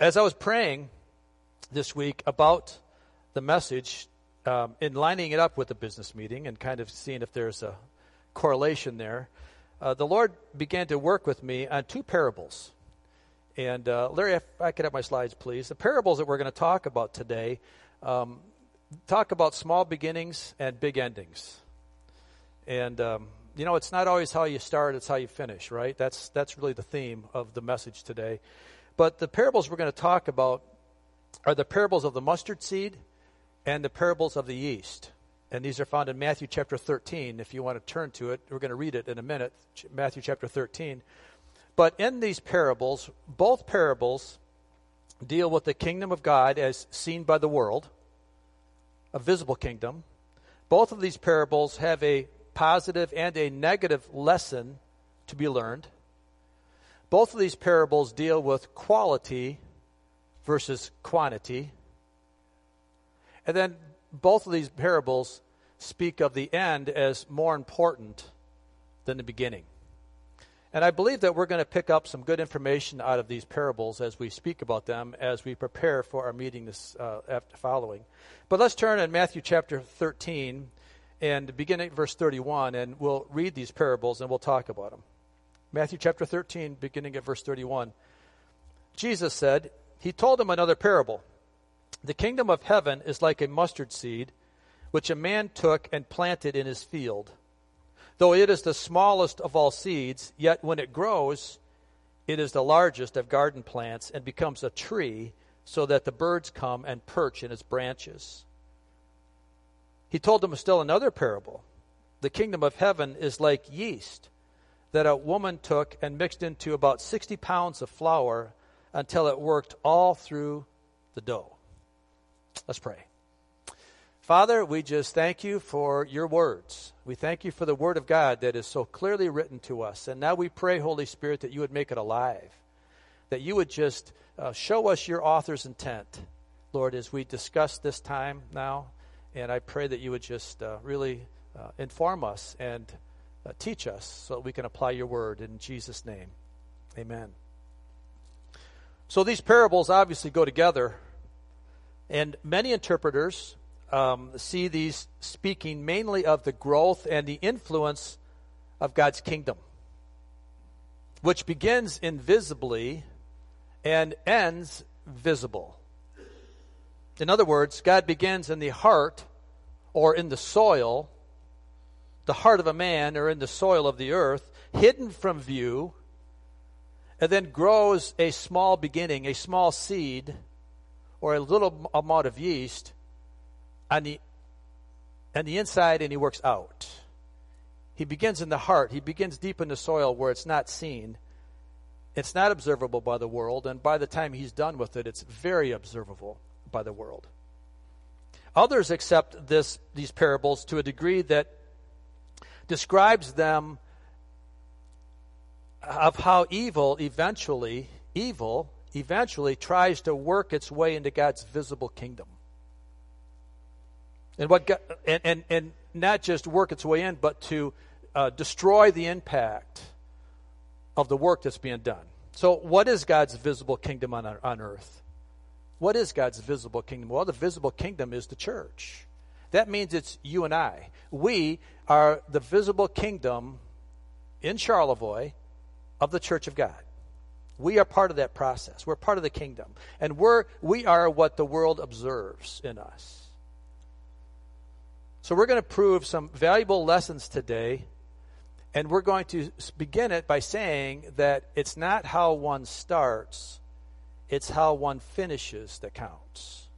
as I was praying this week about the message, um, in lining it up with the business meeting and kind of seeing if there's a correlation there, uh, the Lord began to work with me on two parables. And uh, Larry, if I could have my slides, please. The parables that we're going to talk about today um, talk about small beginnings and big endings. And um, you know, it's not always how you start; it's how you finish, right? That's that's really the theme of the message today. But the parables we're going to talk about are the parables of the mustard seed and the parables of the yeast. And these are found in Matthew chapter 13. If you want to turn to it, we're going to read it in a minute. Matthew chapter 13. But in these parables, both parables deal with the kingdom of God as seen by the world, a visible kingdom. Both of these parables have a positive and a negative lesson to be learned. Both of these parables deal with quality versus quantity. And then both of these parables speak of the end as more important than the beginning. And I believe that we're going to pick up some good information out of these parables as we speak about them as we prepare for our meeting this uh, after following. But let's turn in Matthew chapter 13 and begin at verse 31, and we'll read these parables and we'll talk about them. Matthew chapter 13, beginning at verse 31. Jesus said, He told them another parable. The kingdom of heaven is like a mustard seed, which a man took and planted in his field. Though it is the smallest of all seeds, yet when it grows, it is the largest of garden plants and becomes a tree, so that the birds come and perch in its branches. He told them still another parable. The kingdom of heaven is like yeast that a woman took and mixed into about 60 pounds of flour until it worked all through the dough. Let's pray. Father, we just thank you for your words. We thank you for the word of God that is so clearly written to us. And now we pray, Holy Spirit, that you would make it alive, that you would just uh, show us your author's intent, Lord, as we discuss this time now. And I pray that you would just uh, really uh, inform us and uh, teach us so that we can apply your word in Jesus' name. Amen. So these parables obviously go together, and many interpreters um, see these speaking mainly of the growth and the influence of God's kingdom, which begins invisibly and ends visible. In other words, God begins in the heart or in the soil, the heart of a man or in the soil of the earth, hidden from view, and then grows a small beginning, a small seed, or a little amount of yeast on the, on the inside and he works out. He begins in the heart, he begins deep in the soil where it's not seen. It's not observable by the world, and by the time he's done with it, it's very observable by the world. Others accept this, these parables to a degree that describes them of how evil eventually, evil eventually tries to work its way into God's visible kingdom. And what God, and, and, and not just work its way in, but to uh, destroy the impact of the work that's being done. So, what is God's visible kingdom on, on earth? What is God's visible kingdom? Well, the visible kingdom is the church. That means it's you and I. We are the visible kingdom in Charlevoix of the church of God. We are part of that process. We're part of the kingdom. And we're, we are what the world observes in us. So we're going to prove some valuable lessons today. And we're going to begin it by saying that it's not how one starts, it's how one finishes that counts.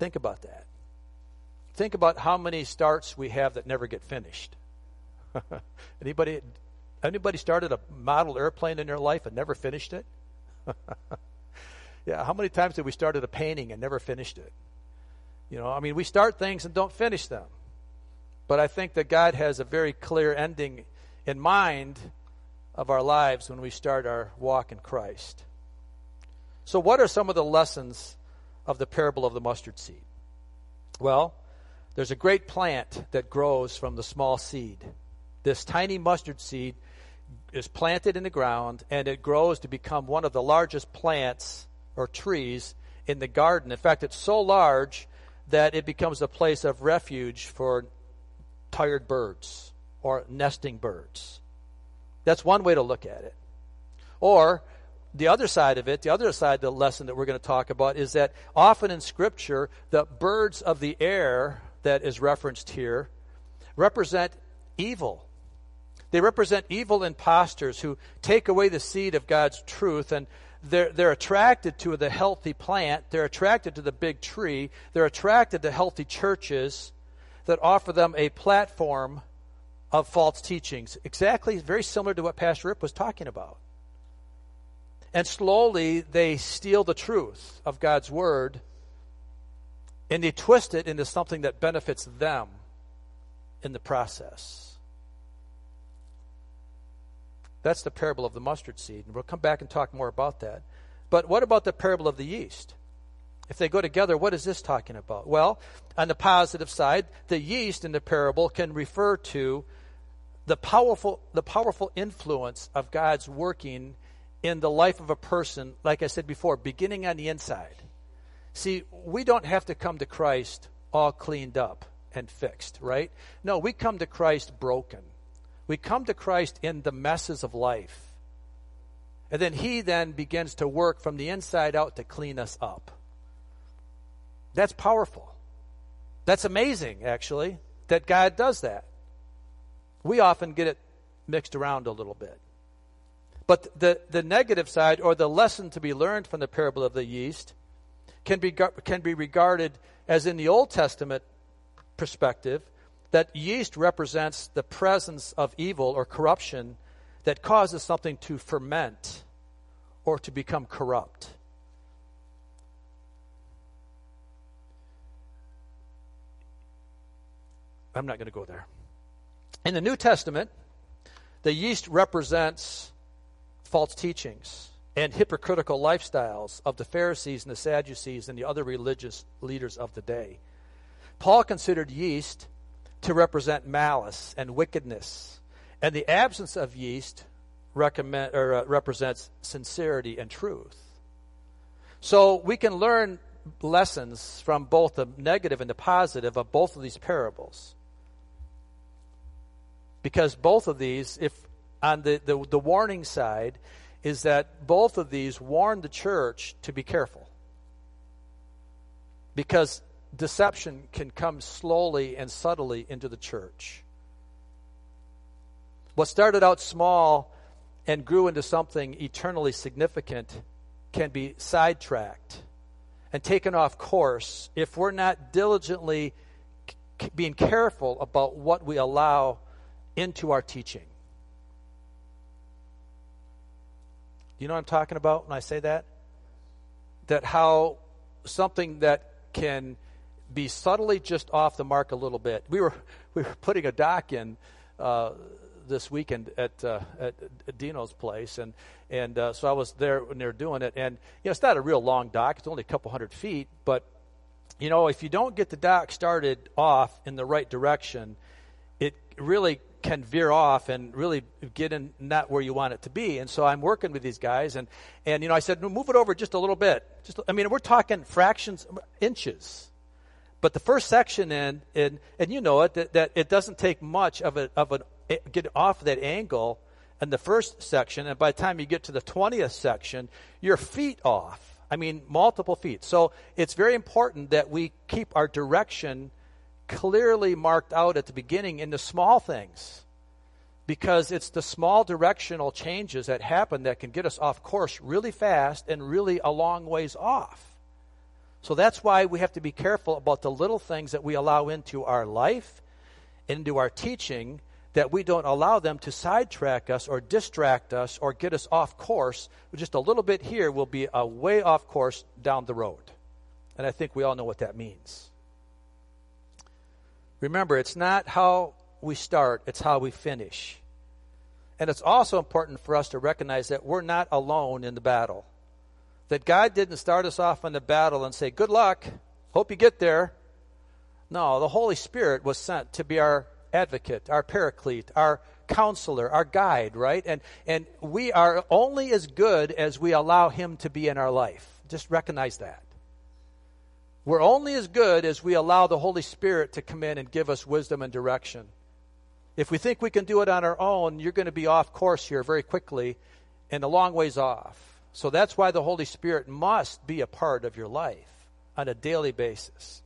Think about that. Think about how many starts we have that never get finished. anybody anybody started a model airplane in their life and never finished it? yeah, how many times did we started a painting and never finished it? You know, I mean, we start things and don't finish them. But I think that God has a very clear ending in mind of our lives when we start our walk in Christ. So, what are some of the lessons of the parable of the mustard seed? Well, there's a great plant that grows from the small seed. This tiny mustard seed is planted in the ground and it grows to become one of the largest plants or trees in the garden. In fact, it's so large that it becomes a place of refuge for tired birds or nesting birds. That's one way to look at it. Or the other side of it, the other side of the lesson that we're going to talk about is that often in Scripture, the birds of the air that is referenced here represent evil. They represent evil impostors who take away the seed of God's truth and they're, they're attracted to the healthy plant. They're attracted to the big tree. They're attracted to healthy churches that offer them a platform of false teachings. Exactly, very similar to what Pastor Rip was talking about. And slowly they steal the truth of God's word and they twist it into something that benefits them in the process. That's the parable of the mustard seed. And we'll come back and talk more about that. But what about the parable of the yeast? If they go together, what is this talking about? Well, on the positive side, the yeast in the parable can refer to the powerful, the powerful influence of God's working in the life of a person, like I said before, beginning on the inside. See, we don't have to come to Christ all cleaned up and fixed, right? No, we come to Christ broken. We come to Christ in the messes of life. And then He then begins to work from the inside out to clean us up. That's powerful. That's amazing, actually, that God does that. We often get it mixed around a little bit. But the, the negative side, or the lesson to be learned from the parable of the yeast, can be, can be regarded as in the Old Testament perspective, that yeast represents the presence of evil or corruption that causes something to ferment or to become corrupt. I'm not going to go there. In the New Testament, the yeast represents false teachings and hypocritical lifestyles of the Pharisees and the Sadducees and the other religious leaders of the day. Paul considered yeast to represent malice and wickedness, and the absence of yeast recommend, or, uh, represents sincerity and truth. So we can learn lessons from both the negative and the positive of both of these parables. Because both of these, if on the, the, the warning side, is that both of these warn the church to be careful. Because deception can come slowly and subtly into the church. What started out small and grew into something eternally significant can be sidetracked and taken off course if we're not diligently being careful about what we allow into our teaching. You know what I'm talking about when I say that? That how something that can be subtly just off the mark a little bit. We were we were putting a dock in uh, this weekend at uh, at Dino's place, and and uh, so I was there when they were doing it. And you know, it's not a real long dock; it's only a couple hundred feet. But you know, if you don't get the dock started off in the right direction, really can veer off and really get in not where you want it to be. And so I'm working with these guys, and and you know, I said, move it over just a little bit. Just, I mean, we're talking fractions, inches but the first section in, in and you know it, that, that it doesn't take much of a, of an, eh, get off that angle in the first section, and by the time you get to the 20th section, you're feet off. I mean, multiple feet. So it's very important that we keep our direction clearly marked out at the beginning in the small things. Because it's the small directional changes that happen that can get us off course really fast and really a long ways off. So that's why we have to be careful about the little things that we allow into our life, into our teaching, that we don't allow them to sidetrack us or distract us or get us off course. Just a little bit here will be a way off course down the road. And I think we all know what that means. Remember, it's not how we start, it's how we finish. And it's also important for us to recognize that we're not alone in the battle that God didn't start us off in the battle and say, Good luck, hope you get there. No, the Holy Spirit was sent to be our advocate, our paraclete, our counselor, our guide, right? And, and we are only as good as we allow Him to be in our life. Just recognize that. We're only as good as we allow the Holy Spirit to come in and give us wisdom and direction. If we think we can do it on our own, you're going to be off course here very quickly and a long ways off. So that's why the Holy Spirit must be a part of your life on a daily basis.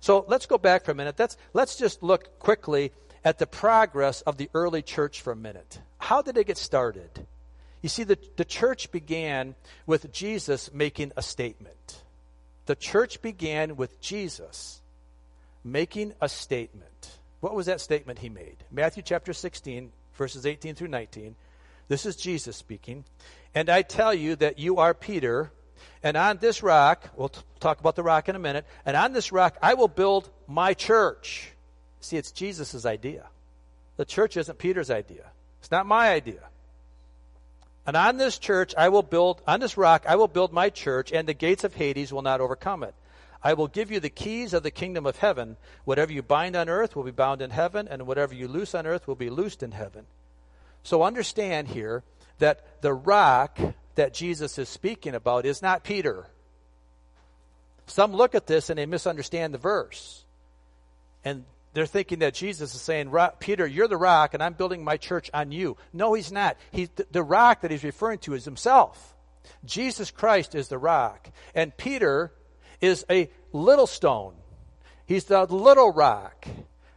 So let's go back for a minute. That's, let's just look quickly at the progress of the early church for a minute. How did it get started? You see, the, the church began with Jesus making a statement. The church began with Jesus making a statement. What was that statement he made? Matthew chapter 16, verses 18 through 19. This is Jesus speaking. And I tell you that you are Peter, and on this rock, we'll t- talk about the rock in a minute, and on this rock I will build my church. See, it's Jesus' idea. The church isn't Peter's idea. It's not my idea. And on this church I will build, on this rock I will build my church, and the gates of Hades will not overcome it. I will give you the keys of the kingdom of heaven. Whatever you bind on earth will be bound in heaven, and whatever you loose on earth will be loosed in heaven. So understand here that the rock that Jesus is speaking about is not Peter. Some look at this and they misunderstand the verse. And they're thinking that Jesus is saying, Peter, you're the rock, and I'm building my church on you. No, he's not. The rock that he's referring to is himself. Jesus Christ is the rock. And Peter is a little stone. He's the little rock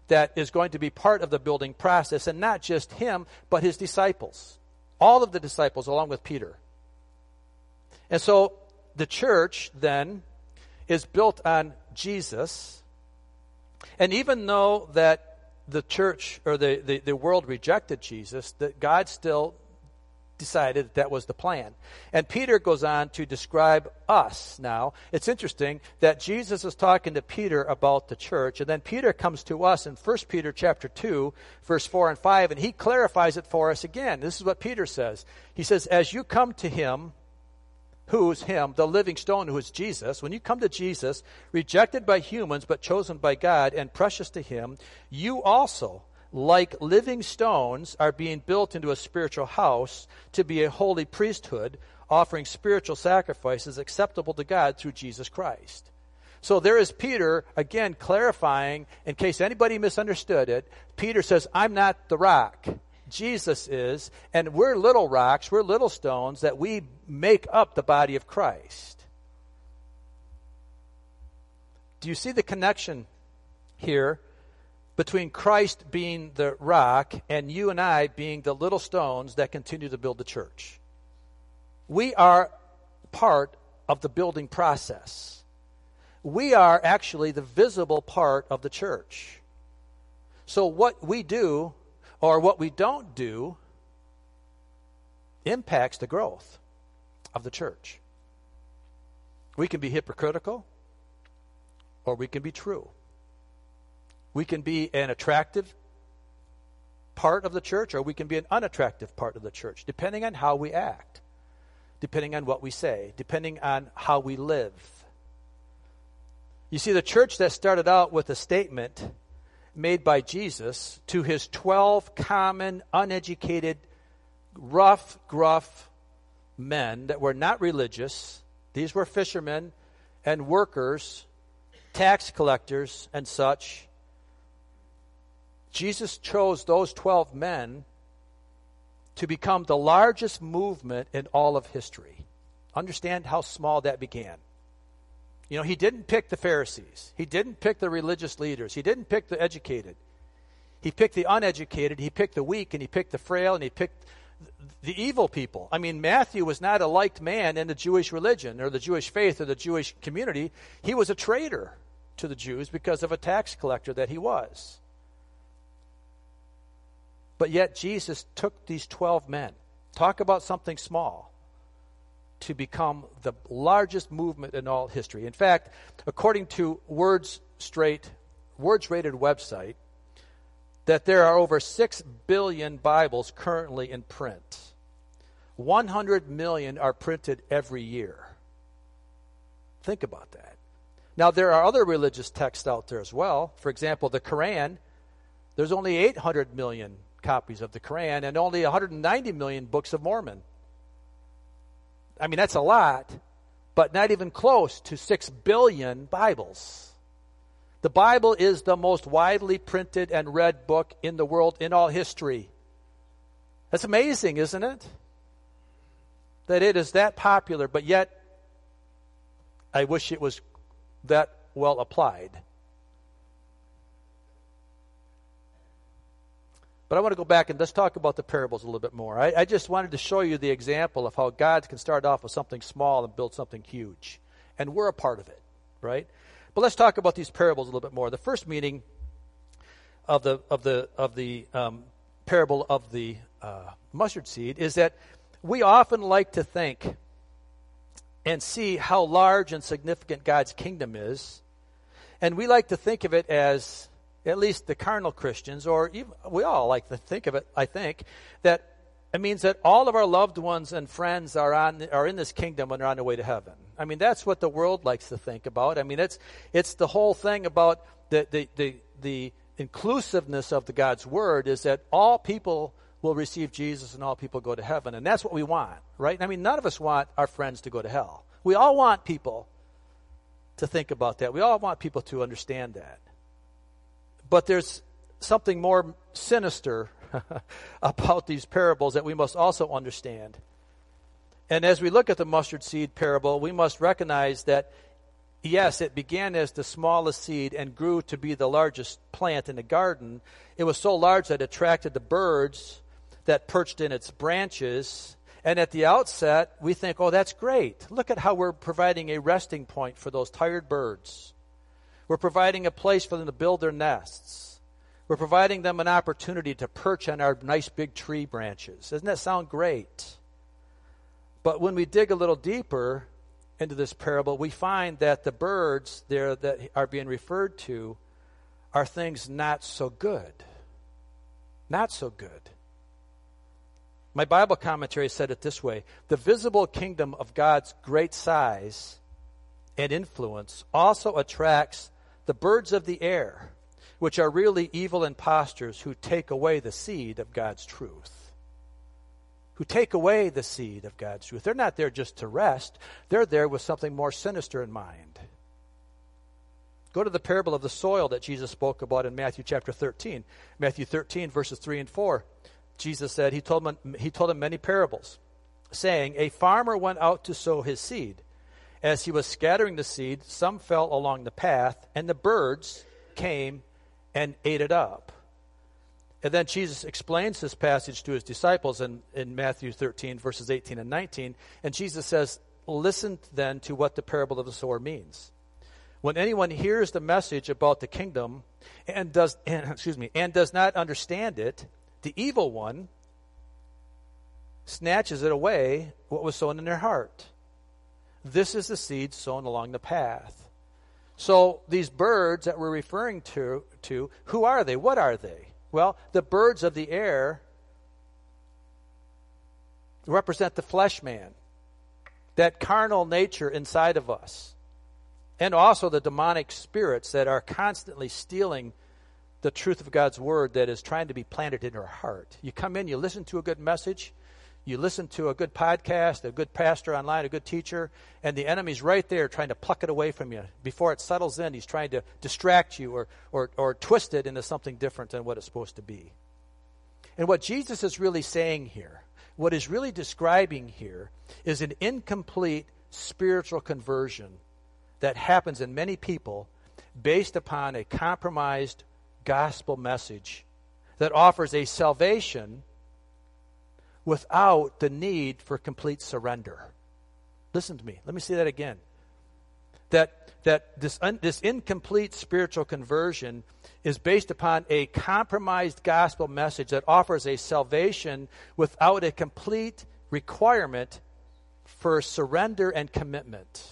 that is going to be part of the building process, and not just him, but his disciples. All of the disciples, along with Peter. And so the church then is built on Jesus. And even though that the church or the, the, the world rejected Jesus, that God still decided that, that was the plan. And Peter goes on to describe us now. It's interesting that Jesus is talking to Peter about the church, and then Peter comes to us in 1 Peter chapter 2, verse 4 and 5, and he clarifies it for us again. This is what Peter says. He says, As you come to him, who's him, the living stone, who is Jesus, when you come to Jesus, rejected by humans but chosen by God and precious to him, you also like living stones, are being built into a spiritual house to be a holy priesthood, offering spiritual sacrifices acceptable to God through Jesus Christ. So there is Peter, again, clarifying, in case anybody misunderstood it. Peter says, I'm not the rock. Jesus is, and we're little rocks, we're little stones that we make up the body of Christ. Do you see the connection here between Christ being the rock and you and I being the little stones that continue to build the church. We are part of the building process. We are actually the visible part of the church. So, what we do or what we don't do impacts the growth of the church. We can be hypocritical or we can be true. We can be an attractive part of the church or we can be an unattractive part of the church, depending on how we act, depending on what we say, depending on how we live. You see, the church that started out with a statement made by Jesus to his 12 common, uneducated, rough, gruff men that were not religious, these were fishermen and workers, tax collectors, and such. Jesus chose those 12 men to become the largest movement in all of history. Understand how small that began. You know, he didn't pick the Pharisees. He didn't pick the religious leaders. He didn't pick the educated. He picked the uneducated. He picked the weak and he picked the frail and he picked the evil people. I mean, Matthew was not a liked man in the Jewish religion or the Jewish faith or the Jewish community. He was a traitor to the Jews because of a tax collector that he was. But yet Jesus took these 12 men, talk about something small, to become the largest movement in all history. In fact, according to Words Straight, Words Rated website, that there are over 6 billion Bibles currently in print. 100 million are printed every year. Think about that. Now, there are other religious texts out there as well. For example, the Quran, there's only 800 million copies of the Quran and only 190 million books of Mormon. I mean, that's a lot, but not even close to 6 billion Bibles. The Bible is the most widely printed and read book in the world in all history. That's amazing, isn't it? That it is that popular, but yet I wish it was that well applied. But I want to go back and let's talk about the parables a little bit more. I, I, just wanted to show you the example of how God can start off with something small and build something huge. And we're a part of it, right? But let's talk about these parables a little bit more. The first meaning of the of the of the um, parable of the uh, mustard seed is that we often like to think and see how large and significant God's kingdom is, and we like to think of it as at least the carnal Christians, or even, we all like to think of it, I think, that it means that all of our loved ones and friends are on are in this kingdom and are on their way to heaven. I mean, that's what the world likes to think about. I mean, it's it's the whole thing about the the the, the inclusiveness of the God's word is that all people will receive Jesus and all people go to heaven, and that's what we want, right? I mean, none of us want our friends to go to hell. We all want people to think about that. We all want people to understand that. But there's something more sinister about these parables that we must also understand. And as we look at the mustard seed parable, we must recognize that, yes, it began as the smallest seed and grew to be the largest plant in the garden. It was so large that it attracted the birds that perched in its branches. And at the outset, we think, oh, that's great. Look at how we're providing a resting point for those tired birds. We're providing a place for them to build their nests. We're providing them an opportunity to perch on our nice big tree branches. Doesn't that sound great? But when we dig a little deeper into this parable, we find that the birds there that are being referred to are things not so good. Not so good. My Bible commentary said it this way The visible kingdom of God's great size and influence also attracts the birds of the air, which are really evil impostors who take away the seed of God's truth. Who take away the seed of God's truth. They're not there just to rest, they're there with something more sinister in mind. Go to the parable of the soil that Jesus spoke about in Matthew chapter 13. Matthew 13, verses 3 and 4. Jesus said, He told him, he told him many parables, saying, A farmer went out to sow his seed. As he was scattering the seed, some fell along the path, and the birds came and ate it up. And then Jesus explains this passage to his disciples in, in Matthew 13, verses 18 and 19. And Jesus says, Listen then to what the parable of the sower means. When anyone hears the message about the kingdom and does, and, excuse me, and does not understand it, the evil one snatches it away what was sown in their heart. This is the seed sown along the path. So these birds that we're referring to, to, who are they? What are they? Well, the birds of the air represent the flesh man, that carnal nature inside of us, and also the demonic spirits that are constantly stealing the truth of God's word that is trying to be planted in our heart. You come in, you listen to a good message, you listen to a good podcast, a good pastor online, a good teacher, and the enemy's right there trying to pluck it away from you. Before it settles in, he's trying to distract you or, or, or twist it into something different than what it's supposed to be. And what Jesus is really saying here, what he's really describing here, is an incomplete spiritual conversion that happens in many people based upon a compromised gospel message that offers a salvation without the need for complete surrender. Listen to me. Let me say that again. That, that this, un, this incomplete spiritual conversion is based upon a compromised gospel message that offers a salvation without a complete requirement for surrender and commitment.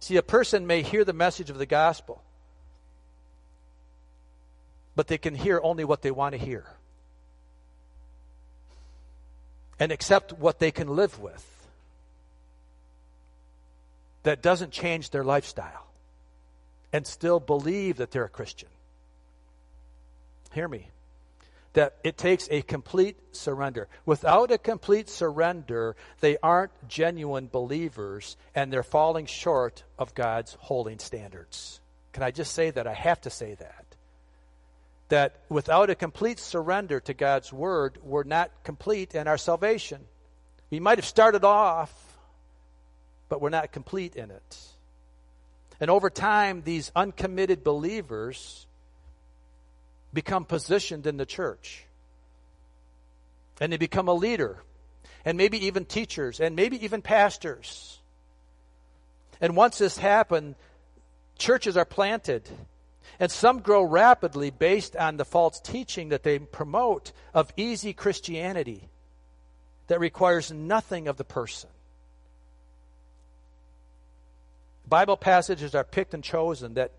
See, a person may hear the message of the gospel, but they can hear only what they want to hear and accept what they can live with that doesn't change their lifestyle and still believe that they're a Christian. Hear me. That it takes a complete surrender. Without a complete surrender, they aren't genuine believers and they're falling short of God's holding standards. Can I just say that? I have to say that. That without a complete surrender to God's word, we're not complete in our salvation. We might have started off, but we're not complete in it. And over time, these uncommitted believers become positioned in the church. And they become a leader, and maybe even teachers, and maybe even pastors. And once this happens, churches are planted. And some grow rapidly based on the false teaching that they promote of easy Christianity that requires nothing of the person. Bible passages are picked and chosen that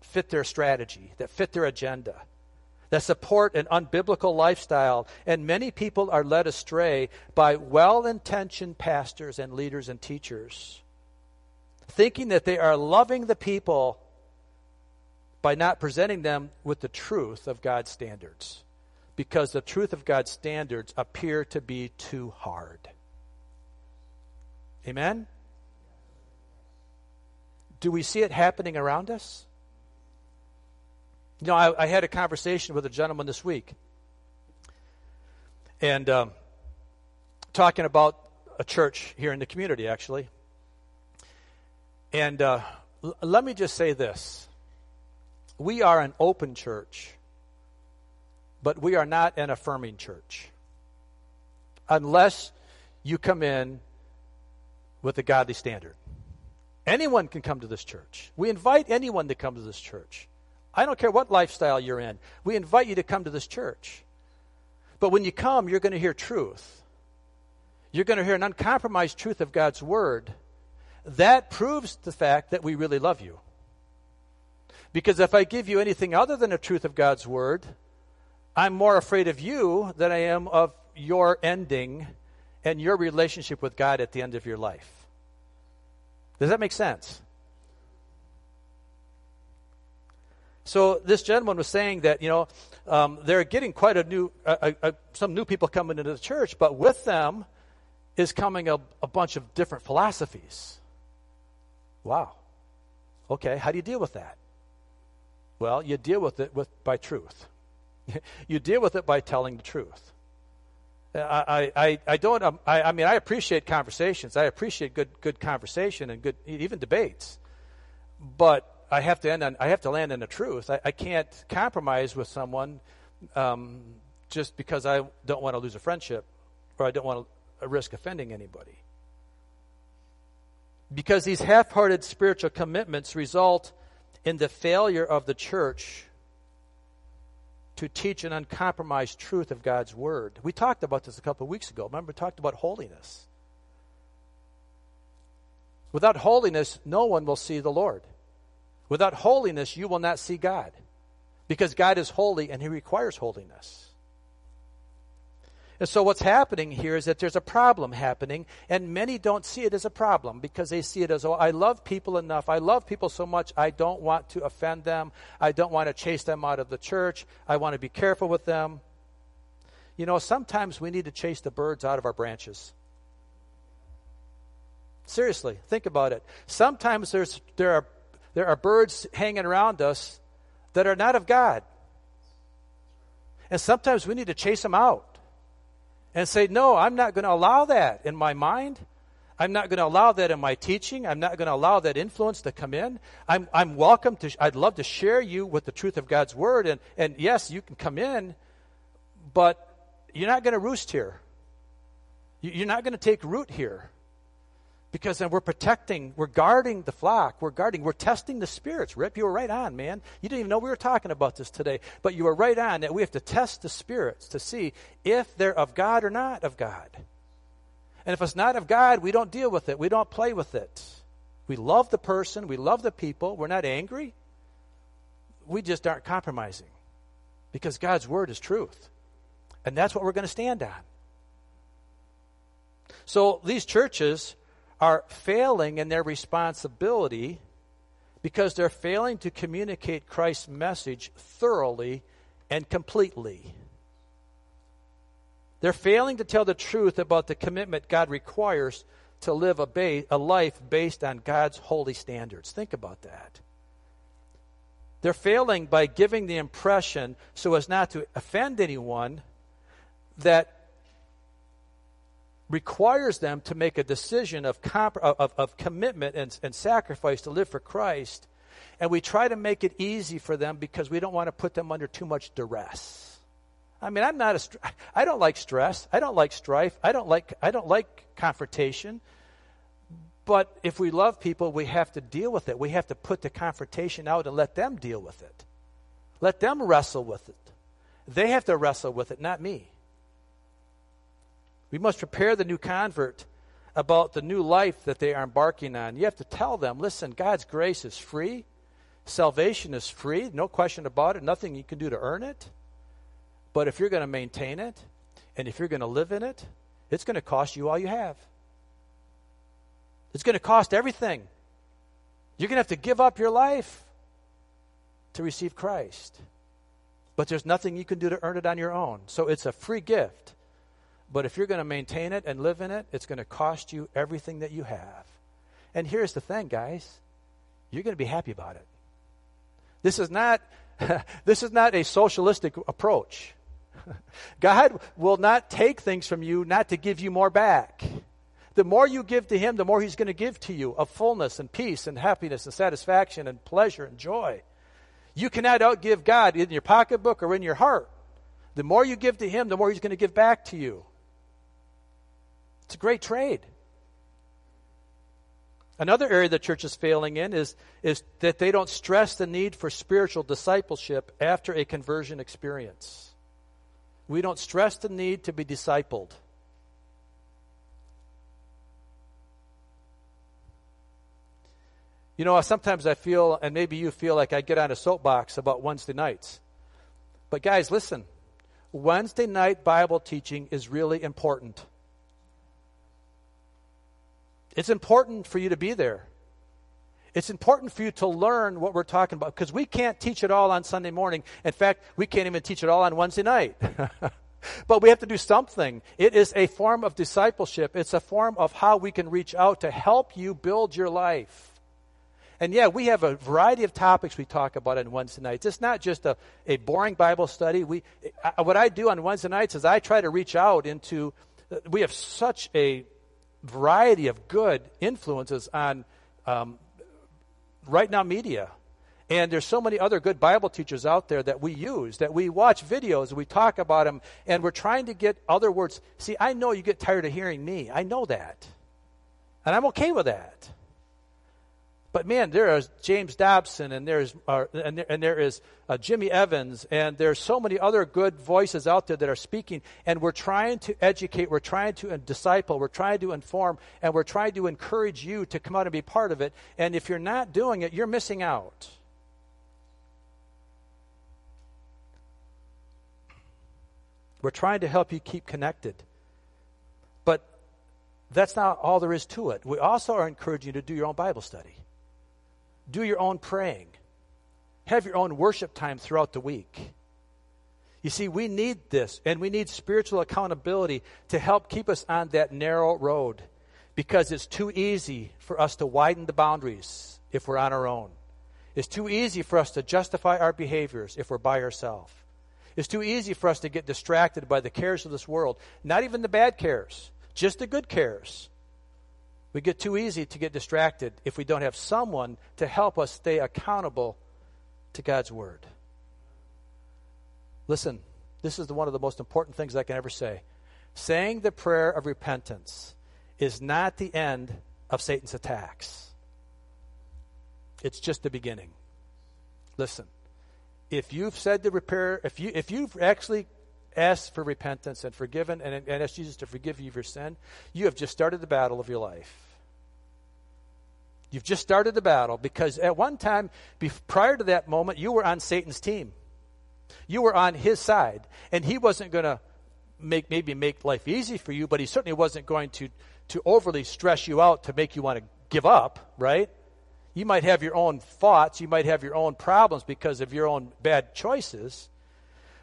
fit their strategy, that fit their agenda, that support an unbiblical lifestyle, and many people are led astray by well intentioned pastors and leaders and teachers, thinking that they are loving the people by not presenting them with the truth of God's standards, because the truth of God's standards appear to be too hard. Amen? Do we see it happening around us? You know, I, I had a conversation with a gentleman this week, and um, talking about a church here in the community, actually. And uh, l- let me just say this we are an open church, but we are not an affirming church. Unless you come in with a godly standard. Anyone can come to this church. We invite anyone to come to this church. I don't care what lifestyle you're in. We invite you to come to this church. But when you come, you're going to hear truth. You're going to hear an uncompromised truth of God's Word. That proves the fact that we really love you. Because if I give you anything other than the truth of God's Word, I'm more afraid of you than I am of your ending and your relationship with God at the end of your life. Does that make sense? So this gentleman was saying that you know um, they're getting quite a new some new people coming into the church, but with them is coming a, a bunch of different philosophies. Wow. Okay, how do you deal with that? Well, you deal with it with by truth. you deal with it by telling the truth. I, I, I don't, um, I, I mean, I appreciate conversations. I appreciate good, good conversation and good, even debates. But I have to end on, I have to land in the truth. I, I can't compromise with someone um, just because I don't want to lose a friendship or I don't want to risk offending anybody. Because these half hearted spiritual commitments result in the failure of the church to teach an uncompromised truth of God's Word. We talked about this a couple of weeks ago. Remember, we talked about holiness. Without holiness, no one will see the Lord. Without holiness, you will not see God. Because God is holy and He requires holiness. And so what's happening here is that there's a problem happening, and many don't see it as a problem because they see it as, oh, I love people enough. I love people so much, I don't want to offend them. I don't want to chase them out of the church. I want to be careful with them. You know, sometimes we need to chase the birds out of our branches. Seriously, think about it. Sometimes there's, there, are, there are birds hanging around us that are not of God. And sometimes we need to chase them out and say, No, I'm not going to allow that in my mind. I'm not going to allow that in my teaching. I'm not going to allow that influence to come in. I'm, I'm welcome to, I'd love to share you with the truth of God's word. And, and yes, you can come in, but you're not going to roost here. You're not going to take root here. Because then we're protecting, we're guarding the flock, we're guarding, we're testing the spirits. Rip, you were right on, man. You didn't even know we were talking about this today, but you were right on that we have to test the spirits to see if they're of God or not of God. And if it's not of God, we don't deal with it, we don't play with it. We love the person, we love the people, we're not angry. We just aren't compromising because God's word is truth. And that's what we're going to stand on. So these churches are failing in their responsibility because they're failing to communicate Christ's message thoroughly and completely. They're failing to tell the truth about the commitment God requires to live a, ba- a life based on God's holy standards. Think about that. They're failing by giving the impression, so as not to offend anyone, that requires them to make a decision of, comp- of, of commitment and, and sacrifice to live for Christ. And we try to make it easy for them because we don't want to put them under too much duress. I mean, I'm not a, I don't like stress. I don't like strife. I don't like, I don't like confrontation. But if we love people, we have to deal with it. We have to put the confrontation out and let them deal with it. Let them wrestle with it. They have to wrestle with it, not me. We must prepare the new convert about the new life that they are embarking on. You have to tell them listen, God's grace is free, salvation is free, no question about it, nothing you can do to earn it. But if you're going to maintain it, and if you're going to live in it, it's going to cost you all you have. It's going to cost everything. You're going to have to give up your life to receive Christ. But there's nothing you can do to earn it on your own. So it's a free gift. But if you're going to maintain it and live in it, it's going to cost you everything that you have. And here's the thing, guys. You're going to be happy about it. This is not this is not a socialistic approach. God will not take things from you not to give you more back. The more you give to Him, the more He's going to give to you of fullness and peace and happiness and satisfaction and pleasure and joy. You cannot outgive God in your pocketbook or in your heart. The more you give to Him, the more He's going to give back to you. It's a great trade. Another area the church is failing in is, is that they don't stress the need for spiritual discipleship after a conversion experience. We don't stress the need to be discipled. You know, sometimes I feel, and maybe you feel like I get on a soapbox about Wednesday nights. But guys, listen. Wednesday night Bible teaching is really important. It's important for you to be there. It's important for you to learn what we're talking about because we can't teach it all on Sunday morning. In fact, we can't even teach it all on Wednesday night. but we have to do something. It is a form of discipleship, it's a form of how we can reach out to help you build your life. And yeah, we have a variety of topics we talk about on Wednesday nights. It's not just a, a boring Bible study. We, I, what I do on Wednesday nights is I try to reach out into, we have such a variety of good influences on um, right now media. And there's so many other good Bible teachers out there that we use, that we watch videos, we talk about them, and we're trying to get other words. See, I know you get tired of hearing me. I know that. And I'm okay with that. But man, there is James Dobson, and there's uh, and, there, and there is uh, Jimmy Evans, and there's so many other good voices out there that are speaking. And we're trying to educate, we're trying to disciple, we're trying to inform, and we're trying to encourage you to come out and be part of it. And if you're not doing it, you're missing out. We're trying to help you keep connected. But that's not all there is to it. We also are encouraging you to do your own Bible study do your own praying. Have your own worship time throughout the week. You see, we need this, and we need spiritual accountability to help keep us on that narrow road because it's too easy for us to widen the boundaries if we're on our own. It's too easy for us to justify our behaviors if we're by ourselves. It's too easy for us to get distracted by the cares of this world, not even the bad cares, just the good cares. We get too easy to get distracted if we don't have someone to help us stay accountable to God's Word. Listen, this is one of the most important things I can ever say. Saying the prayer of repentance is not the end of Satan's attacks, it's just the beginning. Listen, if you've said the prayer, if, you, if you've actually asked for repentance and forgiven and, and asked Jesus to forgive you of your sin, you have just started the battle of your life. You've just started the battle because at one time, prior to that moment, you were on Satan's team. You were on his side. And he wasn't going to make maybe make life easy for you, but he certainly wasn't going to, to overly stress you out to make you want to give up, right? You might have your own thoughts, you might have your own problems because of your own bad choices.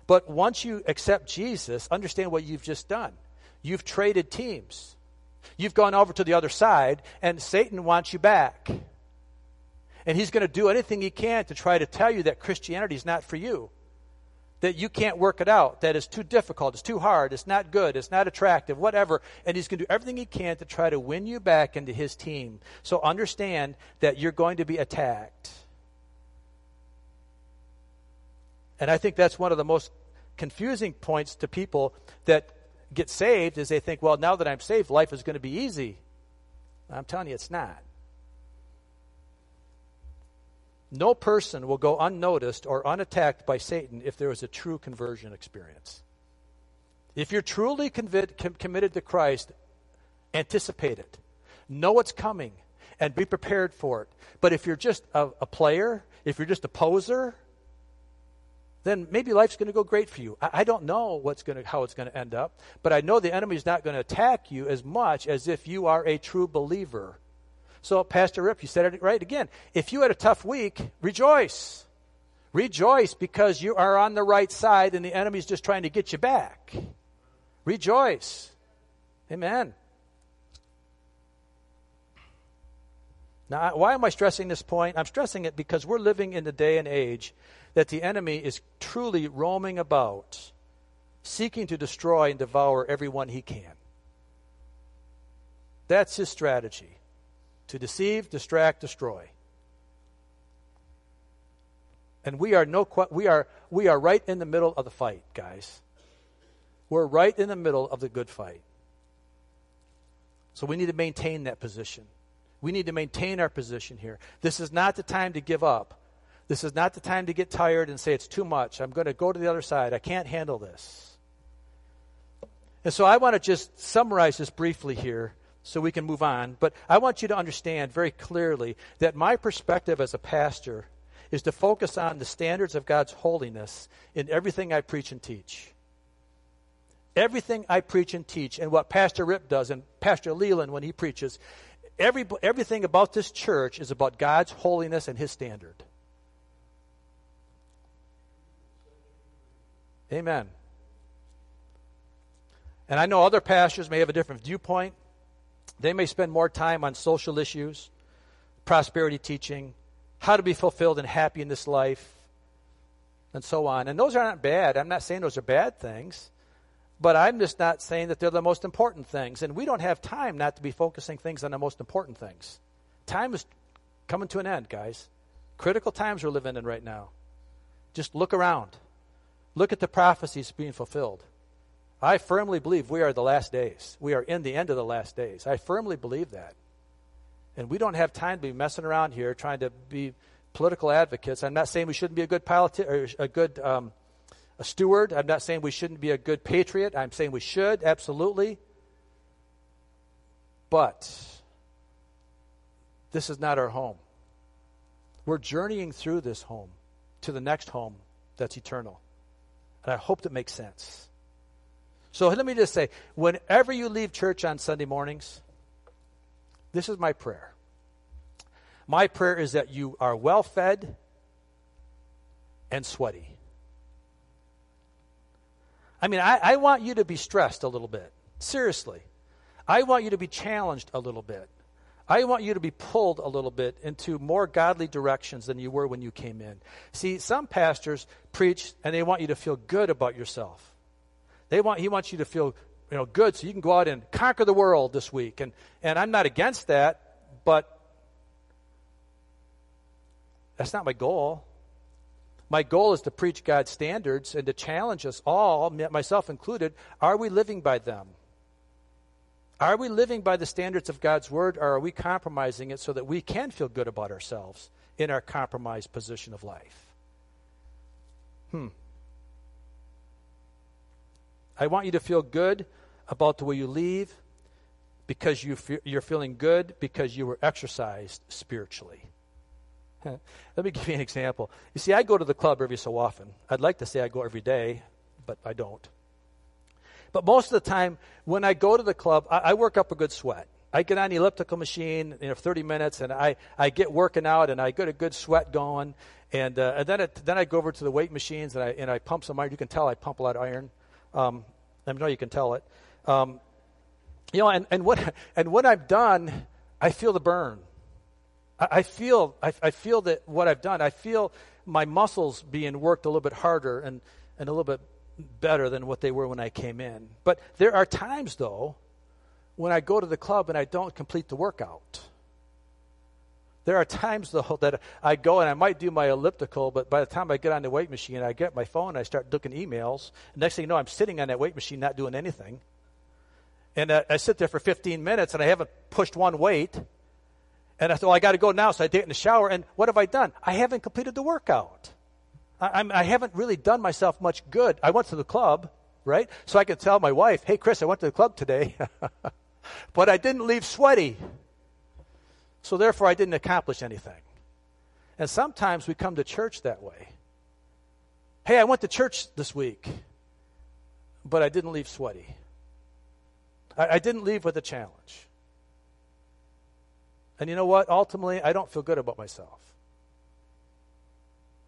But once you accept Jesus, understand what you've just done. You've traded teams. You've gone over to the other side, and Satan wants you back. And he's going to do anything he can to try to tell you that Christianity is not for you. That you can't work it out, that it's too difficult, it's too hard, it's not good, it's not attractive, whatever. And he's going to do everything he can to try to win you back into his team. So understand that you're going to be attacked. And I think that's one of the most confusing points to people that get saved is they think, well, now that I'm saved, life is going to be easy. I'm telling you, it's not. No person will go unnoticed or unattacked by Satan if there is a true conversion experience. If you're truly com- committed to Christ, anticipate it. Know what's coming and be prepared for it. But if you're just a, a player, if you're just a poser, then maybe life's going to go great for you. I, I don't know what's going to, how it's going to end up, but I know the enemy is not going to attack you as much as if you are a true believer. So, Pastor Rip, you said it right again. If you had a tough week, rejoice. Rejoice because you are on the right side and the enemy's just trying to get you back. Rejoice. Amen. Now, why am I stressing this point? I'm stressing it because we're living in the day and age that the enemy is truly roaming about, seeking to destroy and devour everyone he can. That's his strategy to deceive, distract, destroy. And we are no we are we are right in the middle of the fight, guys. We're right in the middle of the good fight. So we need to maintain that position. We need to maintain our position here. This is not the time to give up. This is not the time to get tired and say, it's too much. I'm going to go to the other side. I can't handle this. And so I want to just summarize this briefly here so we can move on. But I want you to understand very clearly that my perspective as a pastor is to focus on the standards of God's holiness in everything I preach and teach. Everything I preach and teach, and what Pastor Rip does, and Pastor Leland when he preaches, every, everything about this church is about God's holiness and his standard. Amen. And I know other pastors may have a different viewpoint. They may spend more time on social issues, prosperity teaching, how to be fulfilled and happy in this life, and so on. And those are not bad. I'm not saying those are bad things, but I'm just not saying that they're the most important things. And we don't have time not to be focusing things on the most important things. Time is coming to an end, guys. Critical times we're living in right now. Just look around. Look at the prophecies being fulfilled. I firmly believe we are the last days. We are in the end of the last days. I firmly believe that. And we don't have time to be messing around here trying to be political advocates. I'm not saying we shouldn't be a good politi- or a good um, a steward. I'm not saying we shouldn't be a good patriot. I'm saying we should, absolutely. But this is not our home. We're journeying through this home to the next home that's eternal. And I hope that makes sense. So let me just say whenever you leave church on Sunday mornings, this is my prayer. My prayer is that you are well fed and sweaty. I mean, I, I, want you to be stressed a little bit. Seriously. I want you to be challenged a little bit. I want you to be pulled a little bit into more godly directions than you were when you came in. See, some pastors preach and they want you to feel good about yourself. They want he wants you to feel you know good so you can go out and conquer the world this week. And and I'm not against that, but that's not my goal. My goal is to preach God's standards and to challenge us all, myself included, are we living by them? Are we living by the standards of God's word, or are we compromising it so that we can feel good about ourselves in our compromised position of life? Hmm. I want you to feel good about the way you leave because you fe- you're feeling good because you were exercised spiritually. Let me give you an example. You see, I go to the club every so often. I'd like to say I go every day, but I don't. But most of the time, when I go to the club, I, I work up a good sweat. I get on the elliptical machine in 30 minutes and I, I get working out and I get a good sweat going And, uh, and then, it, then I go over to the weight machines and I, and I pump some iron. You can tell I pump a lot of iron. Um, I know you can tell it. Um, you know, and, and, what, and when I'm done, I feel the burn. I, I feel, I, I feel that what I've done, I feel my muscles being worked a little bit harder and, and a little bit better than what they were when I came in. But there are times, though, when I go to the club and I don't complete the workout. There are times, though, that I go and I might do my elliptical, but by the time I get on the weight machine, I get my phone, I start looking emails. Next thing you know, I'm sitting on that weight machine not doing anything. And uh, I sit there for 15 minutes and I haven't pushed one weight. And I thought, well, I got to go now. So I take it in the shower. And what have I done? I haven't completed the workout. I, I haven't really done myself much good. I went to the club, right? So I can tell my wife, hey, Chris, I went to the club today. but I didn't leave sweaty. So therefore, I didn't accomplish anything. And sometimes we come to church that way. Hey, I went to church this week, but I didn't leave sweaty. I, I didn't leave with a challenge. And you know what? Ultimately, I don't feel good about myself.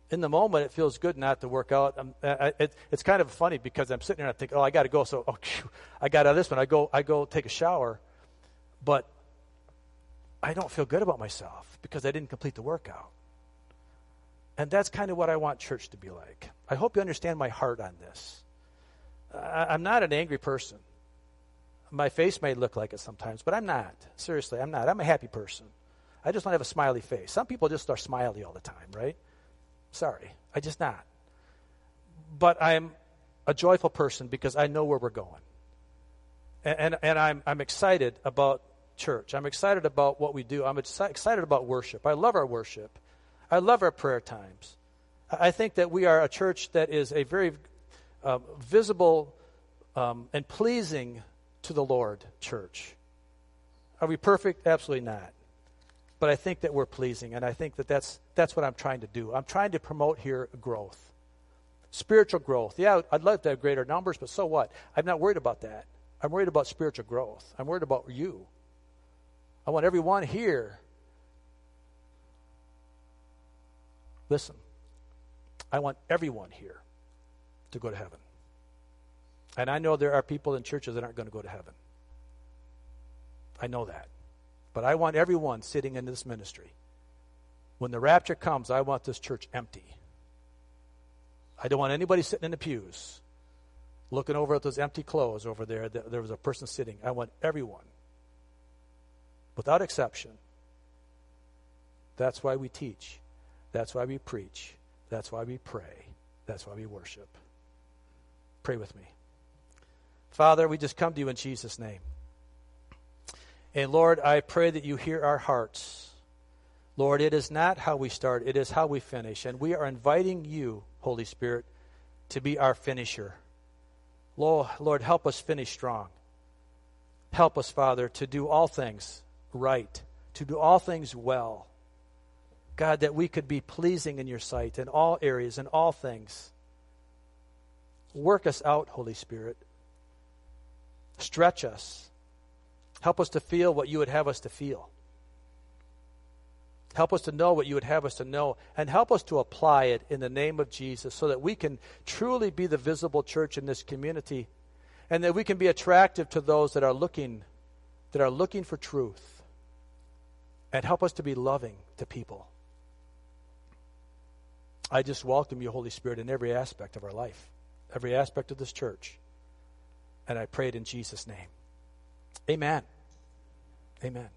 In the moment, it feels good not to work out. Um, I, it, it's kind of funny because I'm sitting there and I think, oh, I got to go. So, oh, I got out of this one. I go, I go take a shower, but I don't feel good about myself because I didn't complete the workout. And that's kind of what I want church to be like. I hope you understand my heart on this. I, I'm not an angry person. My face may look like it sometimes, but I'm not. Seriously, I'm not. I'm a happy person. I just don't have a smiley face. Some people just are smiley all the time, right? Sorry, I just not. But I'm a joyful person because I know where we're going. And, and, and I'm, I'm excited about church. I'm excited about what we do. I'm excited about worship. I love our worship. I love our prayer times. I think that we are a church that is a very uh, visible um, and pleasing to the Lord church. Are we perfect? Absolutely not. But I think that we're pleasing, and I think that that's, that's what I'm trying to do. I'm trying to promote here growth. Spiritual growth. Yeah, I'd love to have greater numbers, but so what? I'm not worried about that. I'm worried about spiritual growth. I'm worried about you. I want everyone here. Listen, I want everyone here to go to heaven. And I know there are people in churches that aren't going to go to heaven. I know that. But I want everyone sitting in this ministry. When the rapture comes, I want this church empty. I don't want anybody sitting in the pews looking over at those empty clothes over there. There was a person sitting. I want everyone, without exception. That's why we teach. That's why we preach. That's why we pray. That's why we worship. Pray with me. Father, we just come to you in Jesus' name. And Lord, I pray that you hear our hearts. Lord, it is not how we start, it is how we finish. And we are inviting you, Holy Spirit, to be our finisher. Lord, help us finish strong. Help us, Father, to do all things right, to do all things well. God, that we could be pleasing in your sight in all areas, in all things. Work us out, Holy Spirit. Stretch us. Help us to feel what you would have us to feel. Help us to know what you would have us to know, and help us to apply it in the name of Jesus so that we can truly be the visible church in this community and that we can be attractive to those that are looking that are looking for truth. And help us to be loving to people. I just welcome you, Holy Spirit, in every aspect of our life, every aspect of this church. And I pray it in Jesus' name. Amen. Amen.